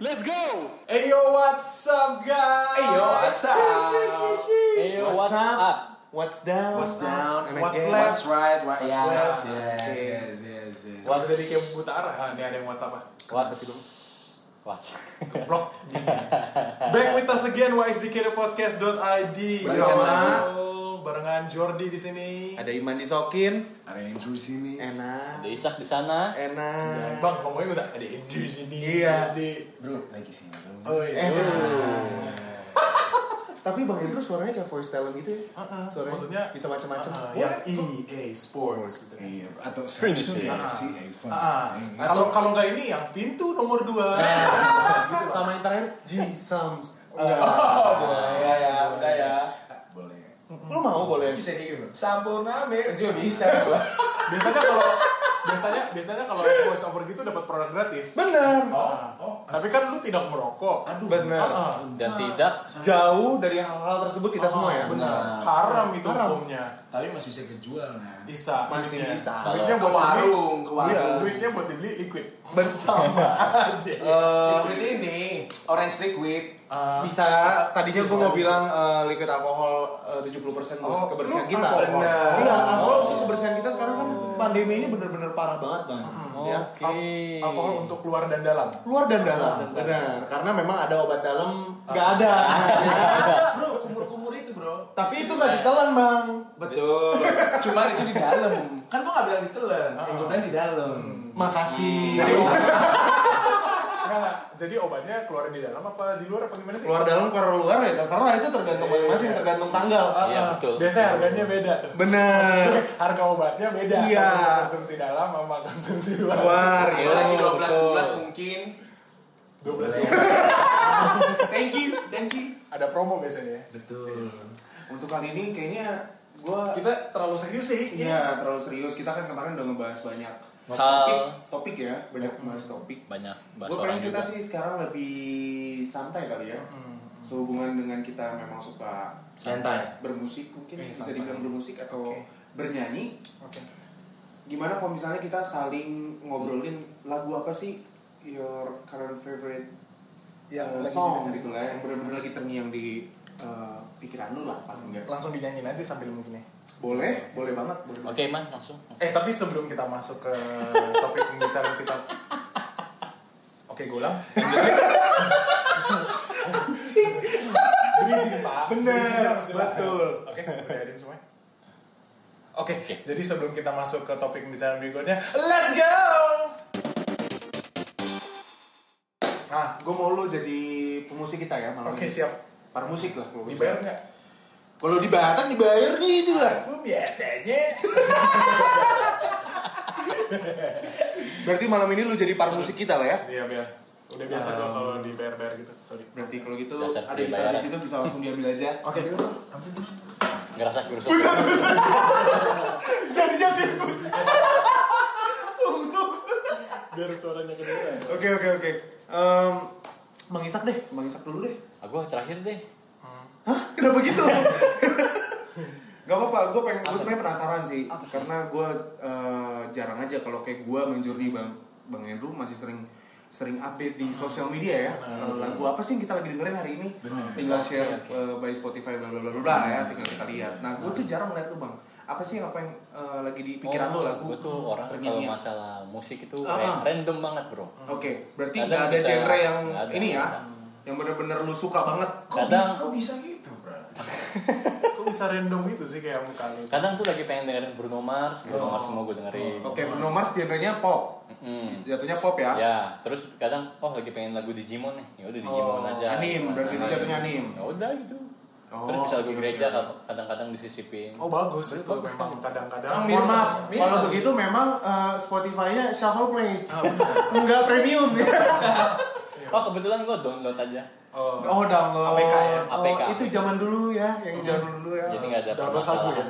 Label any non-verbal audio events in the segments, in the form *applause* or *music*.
Let's go. Hey yo, what's up guys? Hey, yo, what's up? Hey, yo, what's up? What's down? What's down? And What's again, left? What's right? What, What's yes, left? yes, Okay. yes, yes, yes. What's jadi kayak buta arah? Ah, ini ada yang WhatsApp ah. What? Kasih dong. What? Vlog. *laughs* Back with us again ysdkpodcast.id. Bersama barengan Jordi di sini. Ada Iman disokin, Ada Andrew di sini. enak, Ada Isak di sana. Jangan, enak. Bang, ngomongnya gak usah ada Indi di sini. Iya. Di Bro, lagi sini bro. Oh iya. *laughs* Tapi Bang Indro suaranya kayak voice talent gitu ya? Uh-uh, Suaranya maksudnya bisa macam-macam. uh-uh, yang EA Sports. gitu. Iya, atau. Ah, Ini. kalau kalau nggak ini yang pintu nomor dua. *laughs* Sama yang terakhir, G Sams. Oh, boleh. Enggak ya, enggak ya. Lu mau boleh? Bisa kayak gitu. Sampurna Mer juga bisa. *laughs* biasanya kalau biasanya biasanya kalau voice over gitu dapat produk gratis. Bener. Oh, oh. Tapi kan lu tidak merokok. Aduh, Bener. Ah, Dan tidak Jauh dari hal-hal tersebut kita semua ya. Benar. Haram itu Haram. hukumnya. Tapi masih bisa kejual nah. Bisa. Masih duitnya. bisa. Duitnya Ke buat dibeli- warung, ke warung. duit- Duitnya buat dibeli liquid. Bersama. aja. Eh, Liquid ini, orange liquid. Ah, bisa tadinya gue mau bilang eh, liquid alkohol eh, 70% buat Oh, kebersihan kita. alkohol. Bener. Iya, alkohol untuk kebersihan kita sekarang kan pandemi ini bener-bener parah banget, Bang. Ya. Oke. al- alkohol untuk luar dan dalam. Luar dan dalam, benar. Karena memang ada obat dalam nggak ada sebenarnya. *laughs* Bro, kumur-kumur itu bro. Tapi itu nggak ditelan, Bang. Betul. *laughs* Cuman itu di dalam. Kan gua gak bilang ditelan. Yang gua bilang di dalam. Makasih. *laughs* Jadi obatnya keluarin di dalam apa di luar apa gimana sih? Keluar dalam, keluar luar ya terserah itu tergantung masing-masing, tergantung tanggal. Iya, ah. betul. Biasanya harganya beda tuh. Bener. Maksudnya harga obatnya beda. Iya. Konsumsi dalam sama konsumsi luar. Luar, gitu. lagi 12 betul. 12 mungkin. 12 Thank you, thank you. Ada promo biasanya. ya. Betul. Untuk kali ini kayaknya gua Kita terlalu serius sih. Iya, terlalu serius. Kita kan kemarin udah ngebahas banyak Hal. topik, topik ya, banyak ngebahas topik. banyak bahas Gue pengen kita juga. sih sekarang lebih santai kali ya. Sehubungan dengan kita memang suka Santai. bermusik mungkin Eh, bisa dibilang bermusik atau Oke. bernyanyi. Oke. Gimana kalau misalnya kita saling ngobrolin lagu apa sih your current favorite Yang uh, lagi song didengar. gitu lah yang benar-benar lagi terngiang di uh, pikiran lu lah paling enggak. Langsung dinyanyiin aja sambil mungkin ya. Boleh, boleh banget, boleh banget. Oke man langsung. Eh tapi sebelum kita masuk ke topik pembicaraan kita Oke golang Bridging pak Bener, jelas. betul. Oke udah ada semuanya Oke, jadi sebelum kita masuk ke topik pembicaraan berikutnya Let's go! Nah, gue mau lu jadi pemusik kita ya malam Oke ini. siap Para musik lah kalau bisa. Dibayar nggak? Kalau dibayar kan dibayar nih itu lah. Aku biasanya Berarti malam ini lu jadi para musik kita lah ya. Siap ya Udah biasa gua kalau dibayar-bayar gitu Sorry Berarti kalau gitu Dasar ada gitar di situ bisa langsung diambil aja. Oke Ngerasa kurus. Jadinya sirkus Biar suaranya kedengeran Oke oke oke. Em, Bang Isak deh, Bang Isak dulu deh. Aku terakhir deh. Hah? Kenapa gitu? *laughs* Gak apa-apa, gue pengen, gue sebenarnya penasaran sih, karena gue eh, jarang aja kalau kayak gue menjurni bang bang Andrew masih sering sering update di sosial media ya. Eh, lagu apa sih yang kita lagi dengerin hari ini? Tinggal share eh, by Spotify bla bla bla bla ya tinggal kita lihat. Nah gue tuh jarang ngeliat tuh bang. Apa sih yang apa yang eh, lagi di pikiran lo lagu? Gue Oh, tuh orang kalau terngiang-ngiang? masalah musik itu Ah, ah. random banget bro. oke berarti Kadang nggak ada bisa- genre yang ini ya. Yang bener-bener lu suka banget Kadang Kok bisa gitu, bro? *laughs* Kok bisa random gitu sih kayak muka lu kadang tuh lagi pengen dengerin Bruno Mars, Bruno Mars semua gue dengerin. oke Bruno Mars genrenya pop Mm. jatuhnya pop ya Ya, terus kadang oh lagi pengen lagu Digimon nih. Ya udah Digimon Oh, aja. anim, berarti itu jatuhnya anim. Ya udah gitu. Oh, terus bisa lagu gereja kadang-kadang disisipin. Oh bagus itu Bagus memang kadang-kadang Mohon maaf, Mirip. kalau begitu memang eh, Spotify-nya shuffle play. Enggak premium. *laughs* Oh kebetulan gue download aja. Oh, oh, download. APK ya? Oh, APK. itu zaman dulu ya, yang zaman dulu ya. Jadi nggak ada download lagu ya. permasalahan.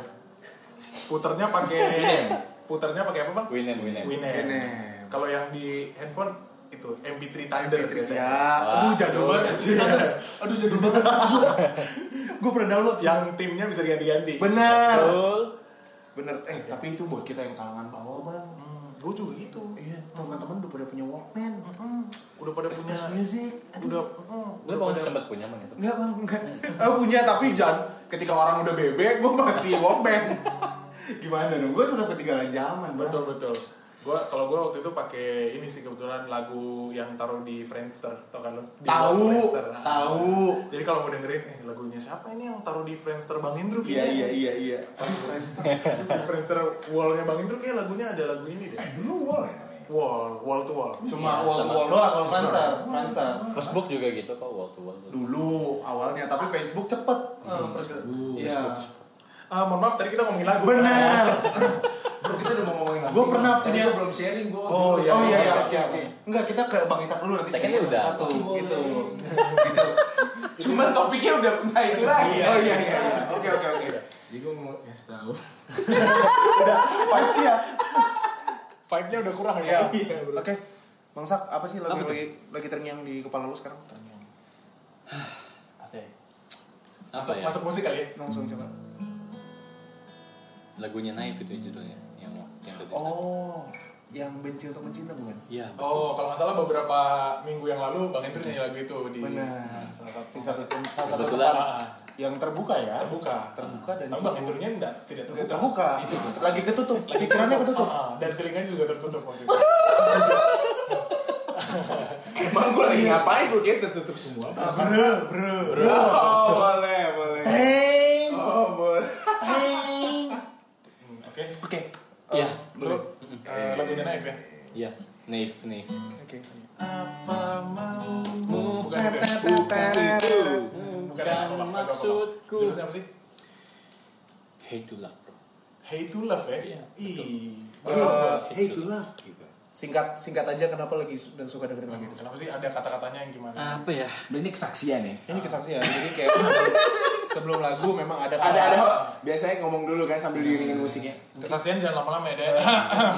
Puternya pakai *laughs* puternya pakai apa bang? Winen, Winen. Winamp. Winamp. Kalau yang di handphone itu MP3 Thunder MP3 biasanya. ya. Wah, Aduh, jadul banget sih. Aduh, jadul banget. Gue pernah download. Yang timnya bisa ganti-ganti. Benar. Betul. bener eh tapi itu buat kita yang kalangan bawah bang gue juga gitu iya teman-teman udah pada punya walkman udah pada punya music udah Lu udah mau pada sempat punya man itu? Enggak bang, enggak. Eh, punya tapi jangan ketika orang udah bebek, gue masih walkman. *laughs* Gimana dong? Gue tetap ketinggalan zaman, bang. betul betul gua kalau gua waktu itu pakai ini sih kebetulan lagu yang taruh di Friendster tau kan lo Di Tahu, Friendster. Nah, tahu. jadi kalau mau dengerin eh lagunya siapa ini yang taruh di Friendster Bang Indro Iya kayaknya? iya iya iya. Di Friendster wallnya Bang Indro kayak lagunya ada lagu ini deh Dulu wall ya. Wall wall to wall Cuma Iya, wall to wall doang kalau Friendster. Friendster. Facebook juga gitu kok wall to wall. Dulu awalnya, tapi Facebook cepet. Iya. ah mohon maaf tadi kita ngomongin lagu Benar. *laughs* Bro, kita udah mau ngomongin lagu. Gue pernah punya. belum sharing gua. Oh, iya. Oh iya iya oke oke. Enggak kita ke Bang Isak dulu nanti. Tekannya udah. Satu gitu. *laughs* Gitu. Cuman topiknya udah nah itu lagi. Oh iya iya iya. Oke oke oke. Jadi gua mau kasih tahu. *laughs* Pasti ya. Vibe-nya udah kurang Iya. *laughs* ya Oke. Bang Sak, apa sih Apa tuh? lagi lagi terngiang di kepala lu sekarang? *sighs* Asik. Apa masuk, ya? masuk musik kali ya Langsung coba. Lagunya Naif itu judulnya yang yang tadi. Oh, yang benci untuk mencinta bukan? Iya. Oh, kalau nggak salah beberapa minggu yang lalu Bang Indro nyanyi lagu itu di Benar. salah satu Di satu salah satu Kebetulan. Yang terbuka ya. terbuka. Terbuka dan Tapi Bang Indronya enggak, tidak terbuka. Tidak terbuka. Lagi ketutup. Pikirannya *laughs* ketutup. Ah, ah, dan telinganya juga tertutup waktu itu. *laughs* Emang gua lagi ngapain bro? Kayak tertutup semua. Ah, Bro, bro. Oh, boleh, boleh. Hey. Oh, boleh. Hey. Hmm, Oke. Oke. Iya. Bro, eh, lagunya Naif ya? Iya. Naif, Naif. Oke. Apa mau Bukan itu apa-apa. maksudku. Judulnya apa sih? Hate to love, bro. Hate to Love ya? Iya, Ih. Eh, hey to love gitu. Singkat singkat aja kenapa lagi dan suka dengerin lagu itu? Kenapa sih ada kata-katanya yang gimana? Apa ya? Ini kesaksian ya. Ini kesaksian. Jadi kayak *laughs* sebelum, sebelum lagu memang ada Ada ada biasanya ngomong dulu kan sambil diiringin musiknya. Kesaksian jangan lama-lama ya, Dek.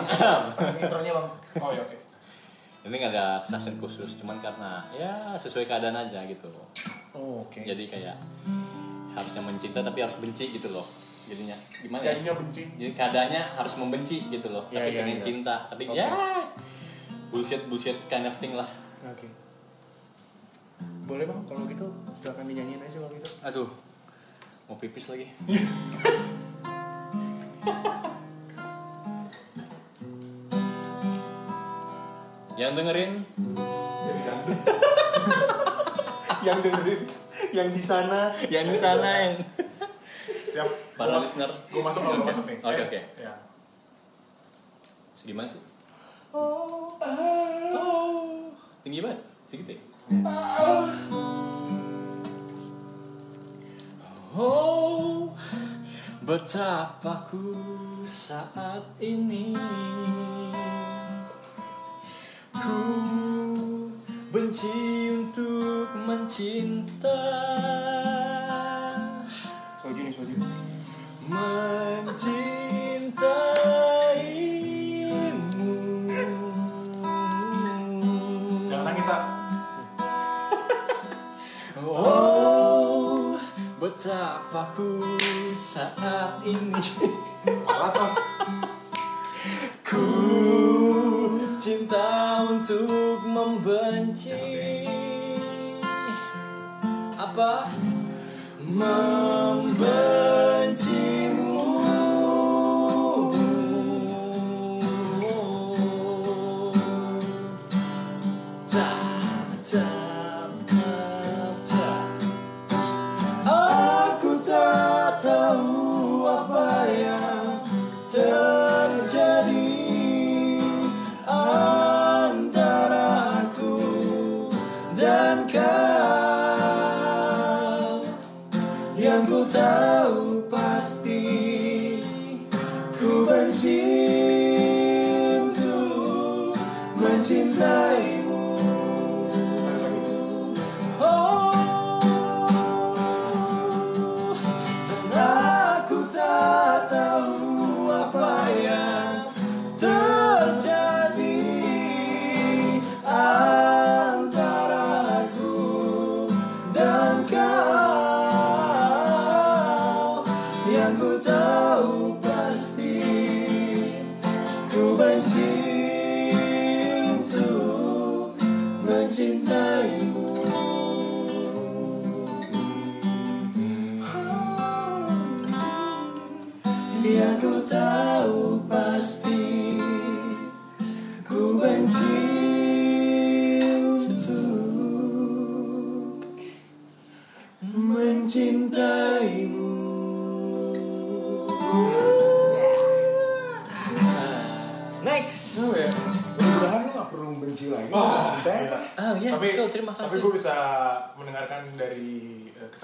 *laughs* intronya bang. Oh ya oke. Ini nggak ada kesaksian khusus, cuman karena ya sesuai keadaan aja gitu. Oh, oke. Jadi kayak harusnya mencinta tapi harus benci gitu loh. Jadinya gimana ya? Jadinya benci. Jadi keadaannya harus membenci gitu loh. Ya, tapi ya, pengen ya. cinta, tapi Oke. ya bullshit bullshit kind of thing lah. Oke. Boleh bang, kalau gitu silakan dinyanyiin aja kalau gitu. Aduh, mau pipis lagi. *laughs* Yang dengerin Jadi dangdut. Yang dengerin, yang di sana. yang di sana yang Siap. para Gua- listener. Gue masuk? Gue masuk nih. Oke, oke. Ya. Segimana sih? Tinggi banget, segitu ya? Oh, betapa ku saat ini Ku benci untuk mencinta Soju nih soju. Mencintaimu Jangan nangis, Sa. *laughs* Oh, betapa ku saat ini Malah tos. No.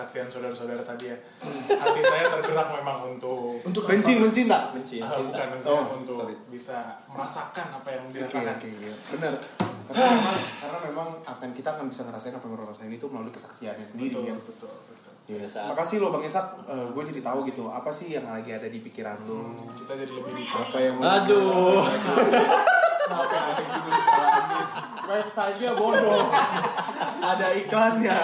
Kesaksian saudara-saudara tadi ya hati saya tergerak memang untuk untuk Benci, benci tak? benci. Cinta. bukan maksudnya Oh, untuk sorry. bisa merasakan apa yang dirasakan oke, iya. benar. Karena memang, karena memang akan kita akan bisa ngerasain apa yang orang rasain itu melalui kesaksiannya sendiri betul ya. betul betul Ya, makasih lo Bang Isak, gue jadi tahu gitu apa sih yang lagi ada di pikiran lo. kita jadi lebih di Apa yang Aduh. Websitenya bodoh. ada iklannya.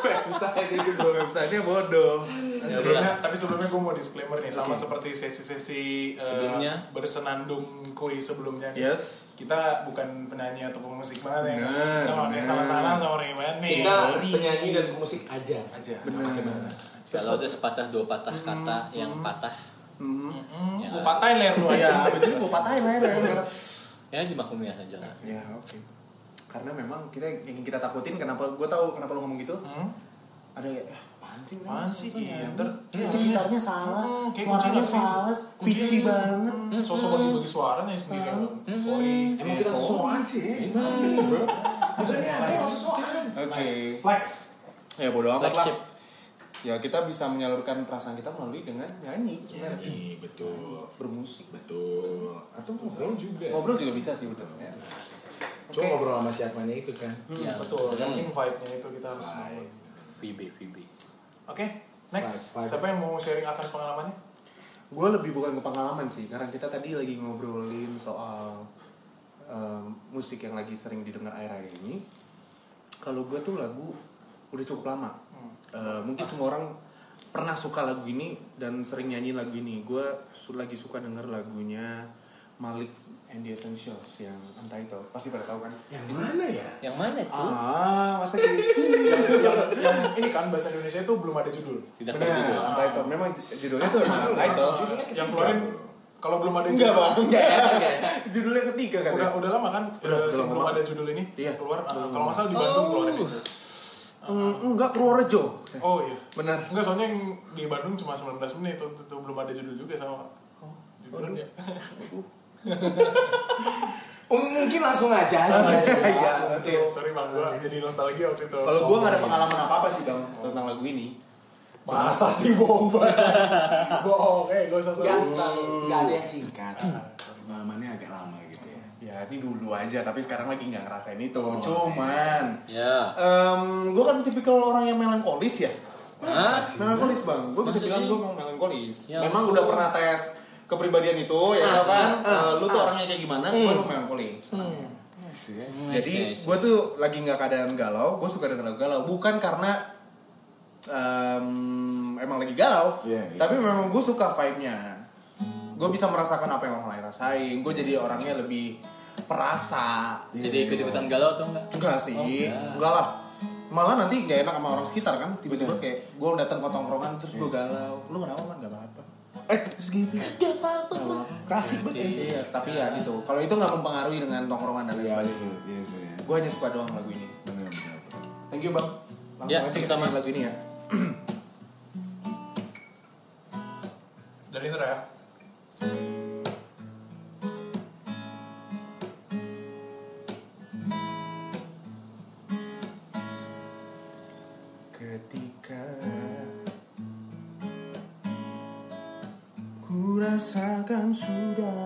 website itu websitenya bodoh. Ya sebelumnya, tapi sebelumnya gue mau disclaimer nih, sama seperti sesi-sesi eh, Sebelumnya. bersenandung koi sebelumnya. nih. Yes. Kita bukan penyanyi atau pemusik banget ya. Kita benar. salah-salah sama orang yang main nih. Kita penyanyi dan pemusik aja. aja. Benar. Kalau ada sepatah dua patah kata yang patah, Hmm. Hmm, Ya. gue patahin leher lu Ya, aja. abis ini gue patahin leher ya. bener. ya dimaklumi saja lah. Ya, oke. Karena memang kita yang kita takutin kenapa gue tahu kenapa lo ngomong gitu. Hmm? Ada kayak ah, apaan sih? Apaan sih? Iya, ntar Iya, itu gitarnya salah, Hmm, suaranya salah, sih? pitchy banget. Hmm, sosok bagi-bagi suaranya sendiri. Sorry. Emang kita sosokan sih. Gimana bro? Bukannya apa sosokan? Oke. Flex. Ya bodo amat lah. Ya kita bisa menyalurkan perasaan kita melalui dengan nyanyi sebenarnya. Iya betul. Bermusik. Betul. Atau ngobrol juga. Ngobrol juga bisa sih betul. Ya. Cuma ngobrol sama siapanya itu kan. Ya, Betul. Yang penting vibe-nya itu kita harus main. Phoebe, Phoebe. Oke, next. Vibe, vibe. Siapa yang mau sharing akan pengalamannya? Gue lebih bukan ke pengalaman sih, karena kita tadi lagi ngobrolin soal em, musik yang lagi sering didengar akhir-akhir ini. Kalau gue tuh lagu udah cukup lama. Eh, mungkin semua orang pernah suka lagu ini dan sering nyanyi lagu ini. Gue su- lagi suka denger lagunya Malik and the Essentials yang Untitled. Pasti pada tahu kan? Yang mana ya? Yang mana itu? Ah, masa gitu? *laughs* yang, yang, yang ini kan bahasa Indonesia itu belum ada judul. Tidak Benar, tahu juga. Untitled. Memang judulnya tuh Untitled. Judulnya Yang keluarin kalau belum ada Enggak judul. bang, enggak ya, enggak ya. Judulnya ketiga kan? Udah udah lama kan Udah, eh, udah sebelum ada judul ini Iya. keluar kalau nggak salah di Bandung keluarin itu. Enggak Purworejo. Oh iya. Benar. Enggak soalnya yang di Bandung cuma 19 menit itu, itu belum ada judul juga sama. Judulnya. Um, *laughs* mungkin langsung aja aja. Iya, Oke, sorry bang, gua jadi nostalgia waktu itu. Kalau gue nggak ada pengalaman apa apa sih bang tentang lagu ini. masa sih bohong banget. *laughs* bohong, eh gak usah Gak, sombong. gak ada yang singkat. Pengalamannya agak lama gitu ya. Ini dulu aja, tapi sekarang lagi nggak ngerasain itu. Cuman, Ya. gue kan tipikal orang yang melankolis ya. Hah? Melankolis bang, gue bisa bilang gue mau melankolis. Ya Memang udah pernah tes kepribadian itu, ya tau kan? Eh, lu tuh orangnya kayak gimana? Gue mau melankolis. Jadi Nice, nice. gue tuh lagi nggak keadaan galau, gue suka denger lagu galau. Bukan karena em, emang lagi galau, Iya, iya. tapi memang gue suka vibe-nya. Gue bisa merasakan apa yang orang lain rasain. Gue jadi orangnya lebih perasa. Jadi ikut-ikutan galau atau enggak? Enggak sih, enggak. enggak lah. Malah nanti gak enak sama orang sekitar kan. Tiba-tiba kayak gue datang ke tongkrongan terus gue galau. Lu kenapa man? Gak apa-apa. Eh, terus gitu. Gak apa-apa. Klasik banget. Iya, tapi ya gitu. Kalau itu nggak mempengaruhi dengan tongkrongan dan lain Iya, sebagainya. iya, iya. Gue hanya suka doang lagu ini. Benar, benar. Thank you bang. Langsung Ya, aja kita main lagu ini ya. *clears throat* Dari Indra ya. Rasakan sudah ada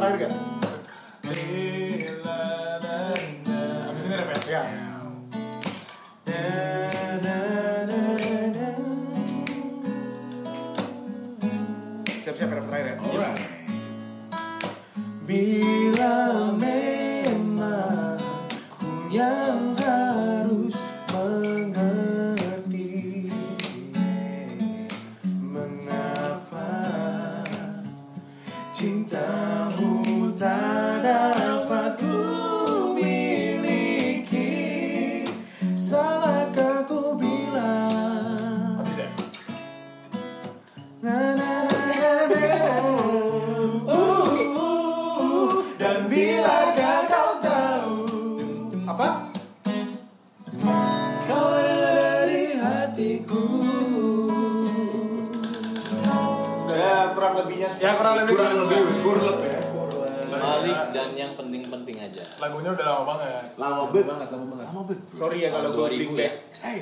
terakhir Ya kurang lebih Kurang lebih kurlep ya. Balik dan yang penting-penting aja. Lagunya udah lama banget. Lama Lama banget. lama banget Lama banget. Sorry ya kalau gue 2000 bring ya. back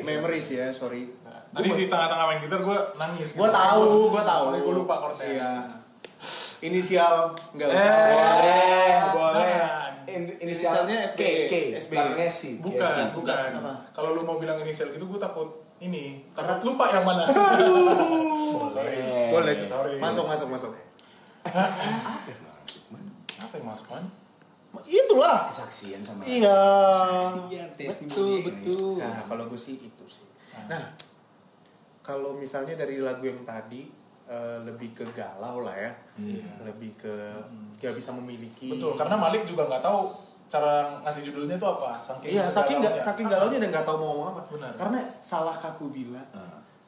memories ya, sorry Tadi di tengah-tengah main gitar gue nangis. Gue tahu, gue tahu Gue lupa chordnya. Iya Inisial nggak usah Eh, Boleh. In- Inisialnya SB. K, K. SB. Bukan, bukan. Apa? Kalau lu mau bilang inisial gitu gue takut ini. Takut lupa yang mana. Sorry. Boleh. Sorry. Masuk, masuk, masuk. Apa yang masuk man? Itulah. Kesaksian sama. Iya. Betul, testimoni. betul. Nah, kalau gue sih itu sih. Nah, kalau misalnya dari lagu yang tadi eh, lebih ke galau lah ya, lebih ke ya bisa memiliki. Betul, karena Malik juga nggak tahu cara ngasih judulnya itu apa. Saking Iya, saking nggak saking galaunya dan nggak tahu mau ngomong apa. Benar. Karena salah kaku bila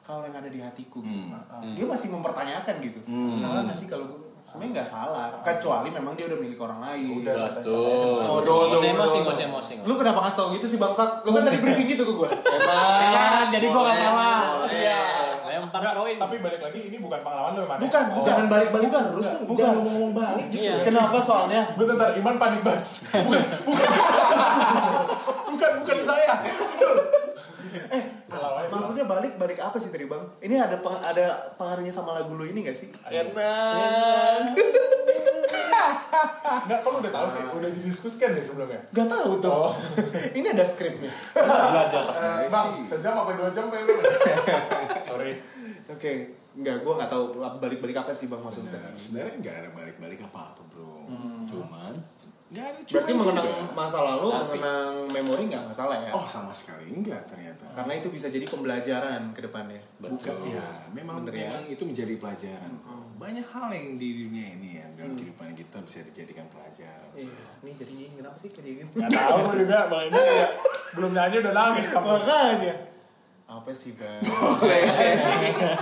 kalau yang ada di hatiku, gitu. dia masih mempertanyakan gitu. Salah nggak sih kalau gue? Sebenarnya nggak salah, kecuali memang dia udah milik orang lain. Udah Betul. Nggak usah emosi, nggak emosi. Lu kenapa ngasih tau gitu sih bangsat? Lu kan tadi *laughs* briefing gitu ke gue. Emang, jadi gue gak salah. Iya. Lempar poin. Tapi balik lagi ini bukan pengalaman lu, Man. Bukan, Oh. jangan balik-balik terus. Bukan. Bukan. Jangan ngomong balik. Iya. Kenapa soalnya? Bentar, bentar, Iman panik banget. Bukan, bukan. bukan, bukan saya. eh, salah aja. Maksudnya balik balik apa sih tadi bang? Ini ada peng- ada pengaruhnya sama lagu lu ini gak sih? Enak. Enggak, kok lu udah tahu sih? Udah didiskusikan sih sebelumnya? Gak tahu tuh. Oh. ini ada skripnya. Belajar. Eh, bang, sejam apa dua jam kayak lu? Sorry. Oke, enggak, gue gak tahu balik-balik apa sih bang maksudnya. Nah, sebenarnya nggak ada balik-balik apa-apa bro. Cuman Nggak ada. cuma Berarti juga. mengenang masa lalu, Tapi- mengenang memori nggak masalah ya? Oh sama sekali enggak ternyata. Karena itu bisa jadi pembelajaran ke depannya. Bukan ya, memang Bener ya? memang itu menjadi pelajaran. Banyak hal yang di dunia ini ya dalam kehidupan kita bisa dijadikan pelajaran. Iya, nih jadi gini, kenapa sih kayak gini? Gak tahu lu juga, bang ini ya. belum nyanyi udah nangis. Makanya. Apa sih bang? *laughs*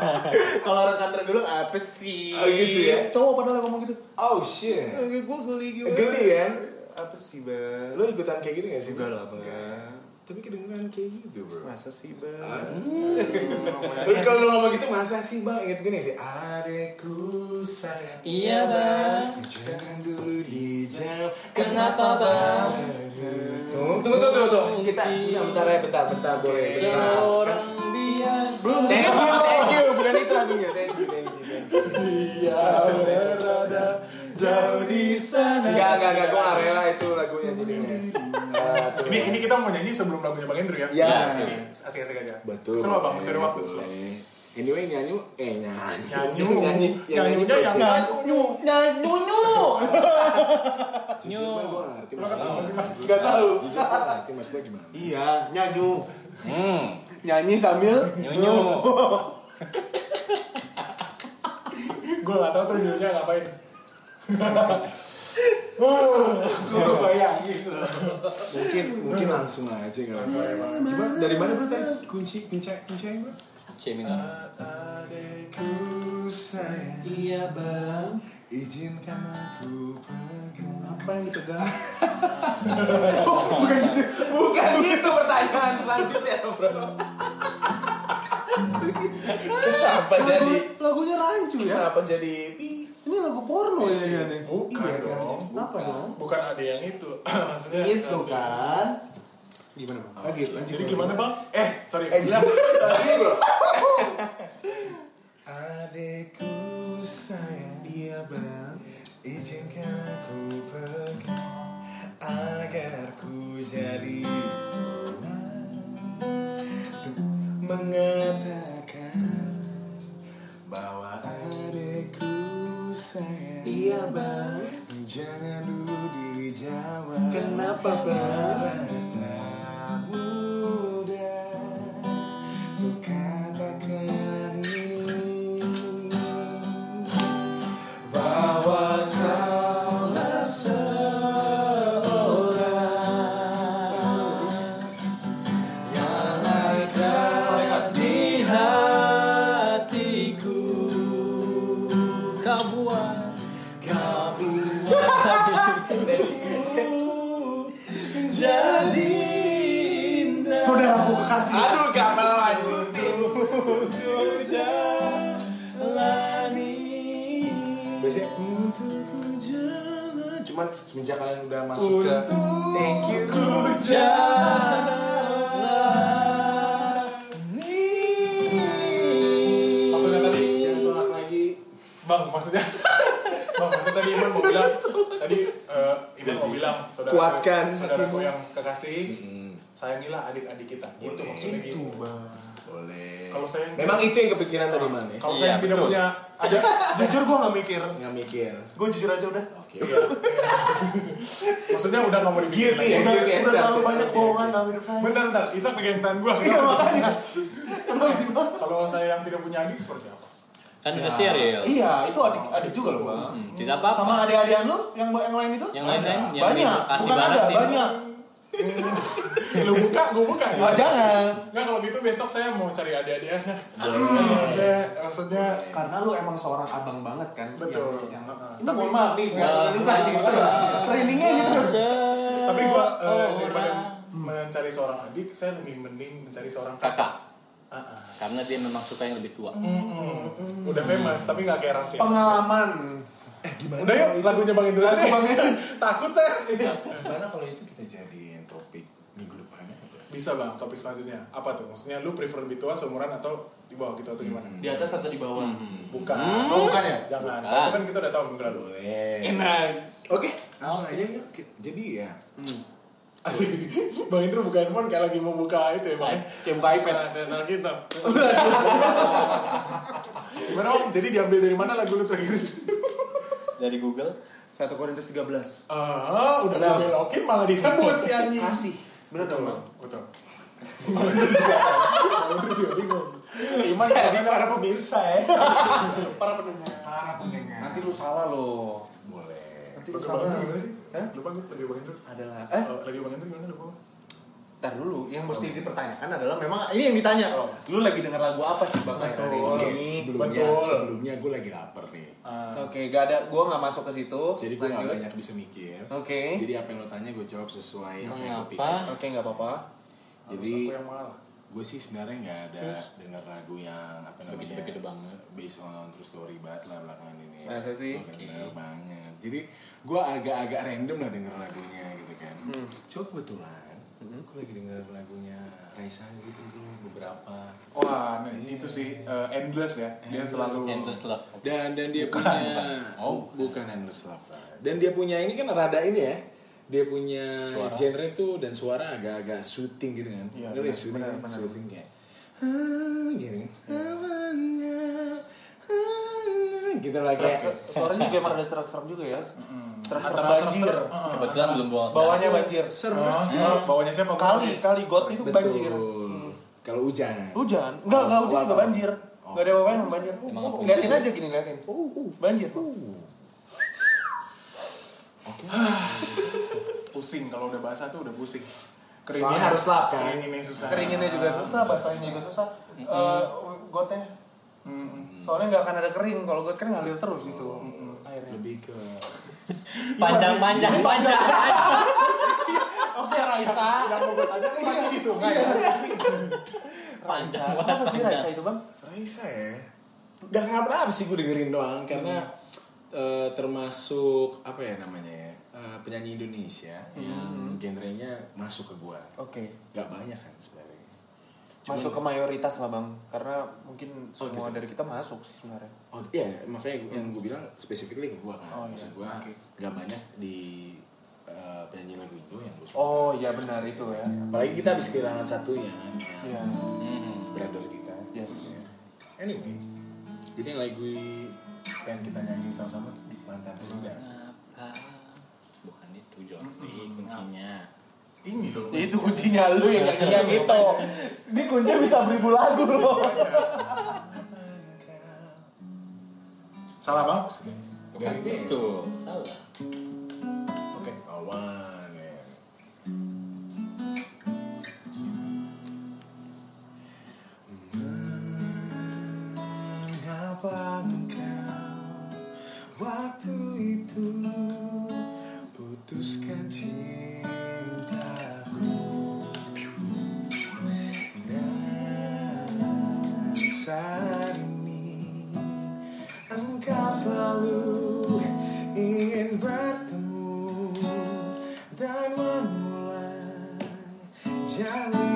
*laughs* Kalau rekan dulu apa sih? Oh, gitu ya? Cowok padahal ngomong gitu. Oh shit. Gue geli gimana? Geli kan? Apa sih bang? Lo ikutan kayak gitu gak sih? Enggak lah, Bang. Tapi kedengeran kayak gitu bro. Masa sih bang? Terus kalau lo ngomong gitu masa sih bang? Ingat gini sih. Adekku sayang. Iya, Bang. Jangan dulu dijauh. Kenapa, Bang? Tunggu, tunggu, tunggu, tunggu. Kita, bentar, bentar ya, bentar, bentar, boleh. Bentar. Seorang biasa. Belum Thank you, thank you. Bukan itu lagunya. Thank you, thank you, thank you. Dia berada jauh di sana. Enggak, enggak, enggak. Gue gak rela itu lagunya jadinya. Ini ini kita mau nyanyi sebelum lagunya Bang Hendro ya? Iya. Jadi asik-asik aja. Betul. Slow bang, ada waktu. Anyway, nyanyi, eh nyanyi. *laughs* Nyanyi. nyanyi, yang nyanyi Nyanyinya yang Bang. Nyanyu, nyanyu, nyanyu. Ngerti. Gak tahu. Jujur gue gak ngerti maksud lo gimana. Iya, nyanyu. Hmm. Nyanyi sambil Nyunyu. *laughs* Gue gak tau tuh judulnya ngapain. *laughs* Gue bayangin Mungkin, mungkin langsung aja nggak langsung aja. Cuma dari mana bro tadi kunci kunci kunci bro? C minor. Adekku sayang, Iya bang. izinkan aku pegang. Apa yang dipegang? Bukan gitu, bukan gitu pertanyaan selanjutnya bro. Kenapa jadi? Lagunya rancu ya? Kenapa jadi pi? Ini lagu porno ya ya nih. Bukan Iya, dong. Apa dong? Bukan ada yang itu. *clears throat* Maksudnya Itu kan. Gimana bang? Lagi, lanjut. Jadi gimana bang? Eh, sorry. Eh, *laughs* bro. Adekku sayang, Iya bang. Izinkan aku pergi agar ku jadi Cuman semenjak kalian udah masuk ke Thank you. Maksudnya tadi Jangan tolak lagi. Bang, maksudnya? Bang, maksudnya tadi Iman mau bilang Tadi eh, Iman mau bilang saudara Kuatkan Saudaraku yang kekasih Sayangilah adik-adik kita. Gitu maksudnya gitu. Boleh. Kalau saya Memang itu yang kepikiran tadi man ya? Kalau Iya, saya yang tidak punya Ada Jujur gue gak mikir Nggak mikir Gue jujur aja udah Oke Iya. Maksudnya udah gak mau dibikin Guilty ya, guilty as Udah charged. terlalu banyak bohongan dalam hidup saya Bentar, bentar. Isak pegang tangan gua. Iya makanya? Kalau saya yang tidak punya adik seperti apa? Kan udah serial. Iya itu adik adik juga loh bang Hmm, Tidak apa-apa. Sama adik-adikan lu yang yang lain itu? Yang lain-lain yang banyak, bukan ada, banyak. Lu buka, gua buka. Oh, jangan. Nggak, kalau gitu besok saya mau cari adik-adik aja. saya maksudnya Karena lu emang seorang abang banget kan. Betul. Yang, yang, Heeh. ini mohon maaf nih, selesai gitu. Trainingnya gitu. tapi gua eh, Oh, daripada mencari seorang adik, saya lebih mending mencari seorang kakak. Ah, ah. Karena dia memang suka yang lebih tua. Udah famous, tapi nggak kayak Raffi. Pengalaman. Eh gimana Udah yuk, lagunya Bang Indra. *laughs* Takut saya. Gimana kalau itu kita jadiin topik minggu depannya apa? Bisa bang, topik selanjutnya. Apa tuh? Maksudnya lu prefer lebih tua seumuran atau di bawah kita atau gimana? Di atas atau di bawah? Bukan. Oh, bukan ya? Jangan. Bukan. Itu kan kita udah tahu minggu lalu. Enak. Oke aja yuk Jadi ya Asik. *laughs* Bang Indra buka handphone kayak lagi mau buka itu ya bang. ya? Kayak buka iPad. Nah, kita. *laughs* Gimana bang? Jadi diambil dari mana lagu lu terakhir? *laughs* Dari Google. 1 Korintus 13. Ah, udah gue belokin malah disebut si anjing. Kasih. Bener dong bang. Betul. Bingung. *laughs* Iman Jadi para pemirsa ya *laughs* Para pendengar. Para pendengar Nanti lu salah loh. Boleh Nanti lu salah. Lupa gue lagi Bang Indra. Adalah. Eh, lagi Bang Indra gimana lupa? Ntar dulu, yang mesti dipertanyakan adalah memang ini yang ditanya. Oh. Lu lagi denger lagu apa sih bang hari Betul. ini? Sebelumnya Betul. Sebelumnya gue lagi lapar nih Ah, Oke, gak ada, gue gak masuk ke situ. Jadi gue gak banyak bisa mikir Oke. Jadi apa yang lo tanya gue jawab sesuai yang pikir Oke, gak apa-apa. Jadi gue sih sebenarnya nggak ada dengar lagu yang apa namanya Begitu-begitu banget. based on true story banget lah belakangan ini Masa sih? bener banget jadi gue agak-agak random lah denger lagunya gitu kan Hmm. cuma kebetulan gue lagi denger lagunya Raisa gitu bro beberapa Wah, nah, itu sih eh, endless ya. Dia Endless, selalu Endless Love. dan dan dia Bukan, punya bukan. oh bukan endless love dan dia punya ini kan rada ini ya dia punya Suara. genre tuh dan suara agak-agak shooting gitu kan Iya, Ngerti benar, shooting kan? shooting kayak "Ah," gini gitu lah kayak Suaranya juga emang ada serak-serak juga ya. Serak-serak Antara banjir. Kebetulan belum bawa. Bawahnya banjir. Ah, bawahnya siapa? Kali, kali got itu banjir. kalau hujan Hujan? Enggak, enggak hujan juga banjir. Enggak ada apa-apa yang banjir. Liatin aja gini, liatin. Banjir. Pusing kalau udah basah tuh udah pusing. Soalnya harus lap, kan? Keringinnya susah. Keringinnya juga susah, basahnya juga susah. Eh, gotnya. Soalnya nggak akan ada kering. Kalau got kan ngalir terus itu airnya. lebih ke Panjang, panjang, panjang. *laughs* Oke, Raisa. Yang mau gue tanya kan lagi di sungai ya. Panjang Apa sih Raisa itu, Bang? Raisa ya Gak kenapa-napa sih gue dengerin doang Karena eh, termasuk Apa ya namanya ya eh, Penyanyi Indonesia Yang genrenya masuk ke gue Oke. Gak banyak kan sebenarnya masuk ke mayoritas lah bang karena mungkin semua dari kita masuk sih sebenarnya Oh iya, makanya gua- yang gue bilang specifically ke gue kan. Oh, iya. gue Oke. nggak banyak di eh, penyanyi lagu Indo yang gue suka. oh iya benar itu ya Apalagi kita habis kehilangan satu ya kan, yang iya brother kita. yes Anyway, jadi yang lagu pengen kita nyanyiin sama-sama tuh mantan. Apa? Bukan itu Jordi kuncinya. Ini loh. itu kuncinya lu yang nyanyi yang itu ini kuncinya bisa beribu lagu loh Salah bang? Dari itu. Salah. Oke. Awan ya. Mengapa engkau waktu itu Yeah.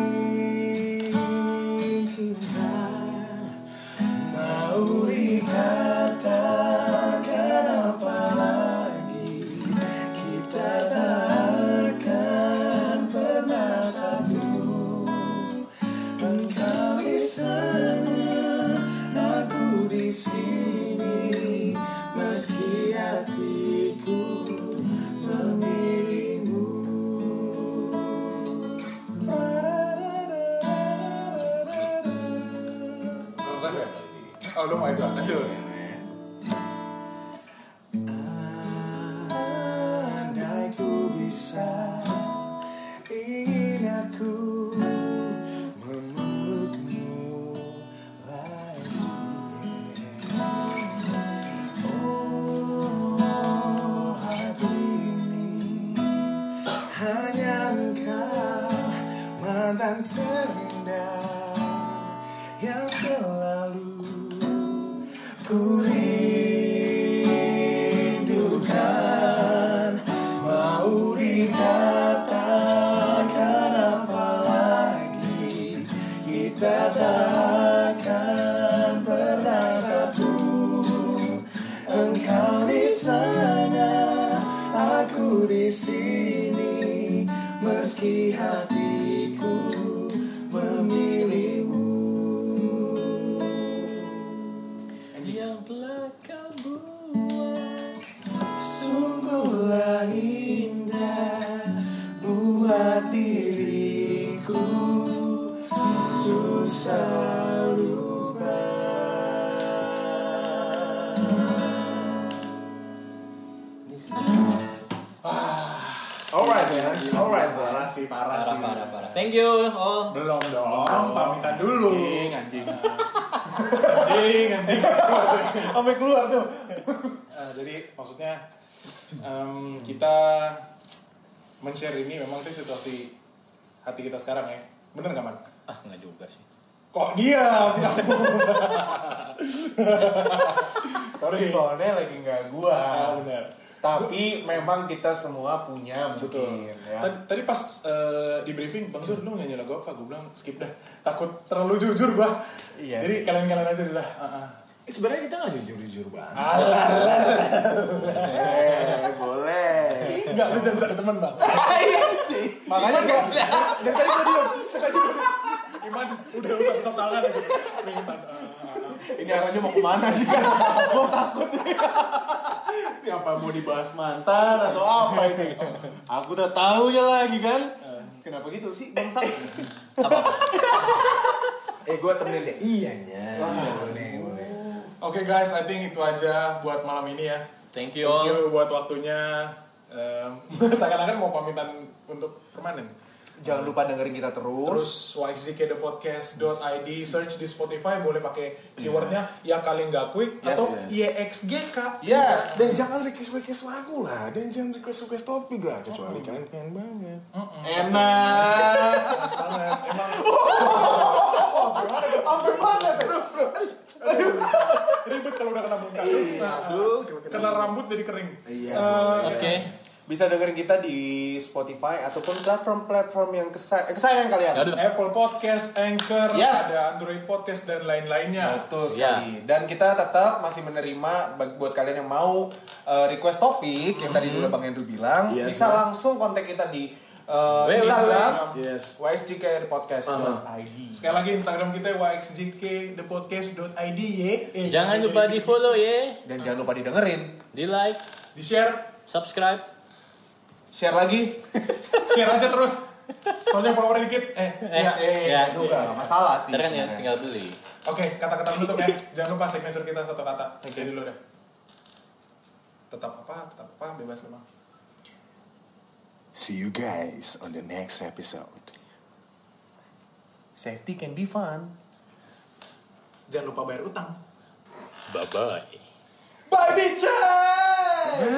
Hanya engkau mantan terindah yang selalu ku meski hatiku Parah sih, parah, parah sih. parah parah. Thank you all. Belum dong, pamitan dulu. anjing Anjing, anjing. *laughs* sampai keluar tuh Eh, jadi maksudnya em, kita men-share ini memang itu situasi hati kita sekarang ya. Bener nggak man? Ah nggak juga sih. Kok diam? *laughs* Sorry. soalnya lagi nggak Ah, gua bener. Tapi memang kita semua punya Betul. ya Tadi, tadi pas eh, di briefing, Bang Zur, lu nyanyi lagu apa? Gue bilang skip dah. Takut terlalu jujur gua. Iya Jadi kalian-kalian aja dulu lah. Ah, ah. Eh, sebenarnya kita nggak jujur-jujur banget. eh boleh Enggak, lu jangan cari temen bang. *laughs* iya sih makanya gua dari tadi gua diem Iman udah usah usah tangan aja. Iman. ah, ah. ini arahnya mau ke mana nih *laughs* gua takut nih ini apa mau dibahas mantan atau apa ini aku tak tahunya lagi kan kenapa gitu sih bangsa Eh, gue temenin deh. Boleh, boleh. Oke guys, I think itu aja buat malam ini ya. Thank you Thank all. you buat waktunya. Em, *laughs* Seakan-akan mau pamitan untuk permanen. Jangan lupa dengerin kita terus, Terus yxgkthepodcast.id search di Spotify boleh pakai keywordnya ya kalian gak quick Yes, atau yes. YXGK. yes Dan jangan request request lagu lah, dan jangan request request topik lah, kecuali kalian pengen banget. enak Panas banget. Emang sampai mana bro ribet kalau udah kena muntah. aduh Kena rambut jadi kering. Iya. Eh, Oke. Bisa dengerin kita di Spotify ataupun platform-platform yang kesay- eh, kesayangan kalian. Aduh. Apple Podcast, Anchor, Yes. ada Android Podcast dan lain-lainnya. Betul Ya. sekali. Dan kita tetap masih menerima buat kalian yang mau uh, request topik yang tadi udah Bang Andrew bilang, Yes, bisa sir. langsung kontak kita di uh, Instagram Yes. ysjkpodcast.id. Sekali lagi Instagram kita yxjkthepodcast.id ya. Eh, Jangan lupa di follow ya, Dan jangan lupa didengerin. di like, di share, subscribe. Share lagi. share aja terus. Soalnya follower dikit. Eh, iya. Eh, Ya. juga nggak masalah sih. Kan ya tinggal beli. Oke, kata-kata penutup ya. *laughs* Jangan lupa signature kita satu kata. Oke dulu deh. Tetap apa? Tetap apa? Bebas memang. See you guys on the next episode. Safety can be fun. Jangan lupa bayar utang. Bye bye. Bye bitches.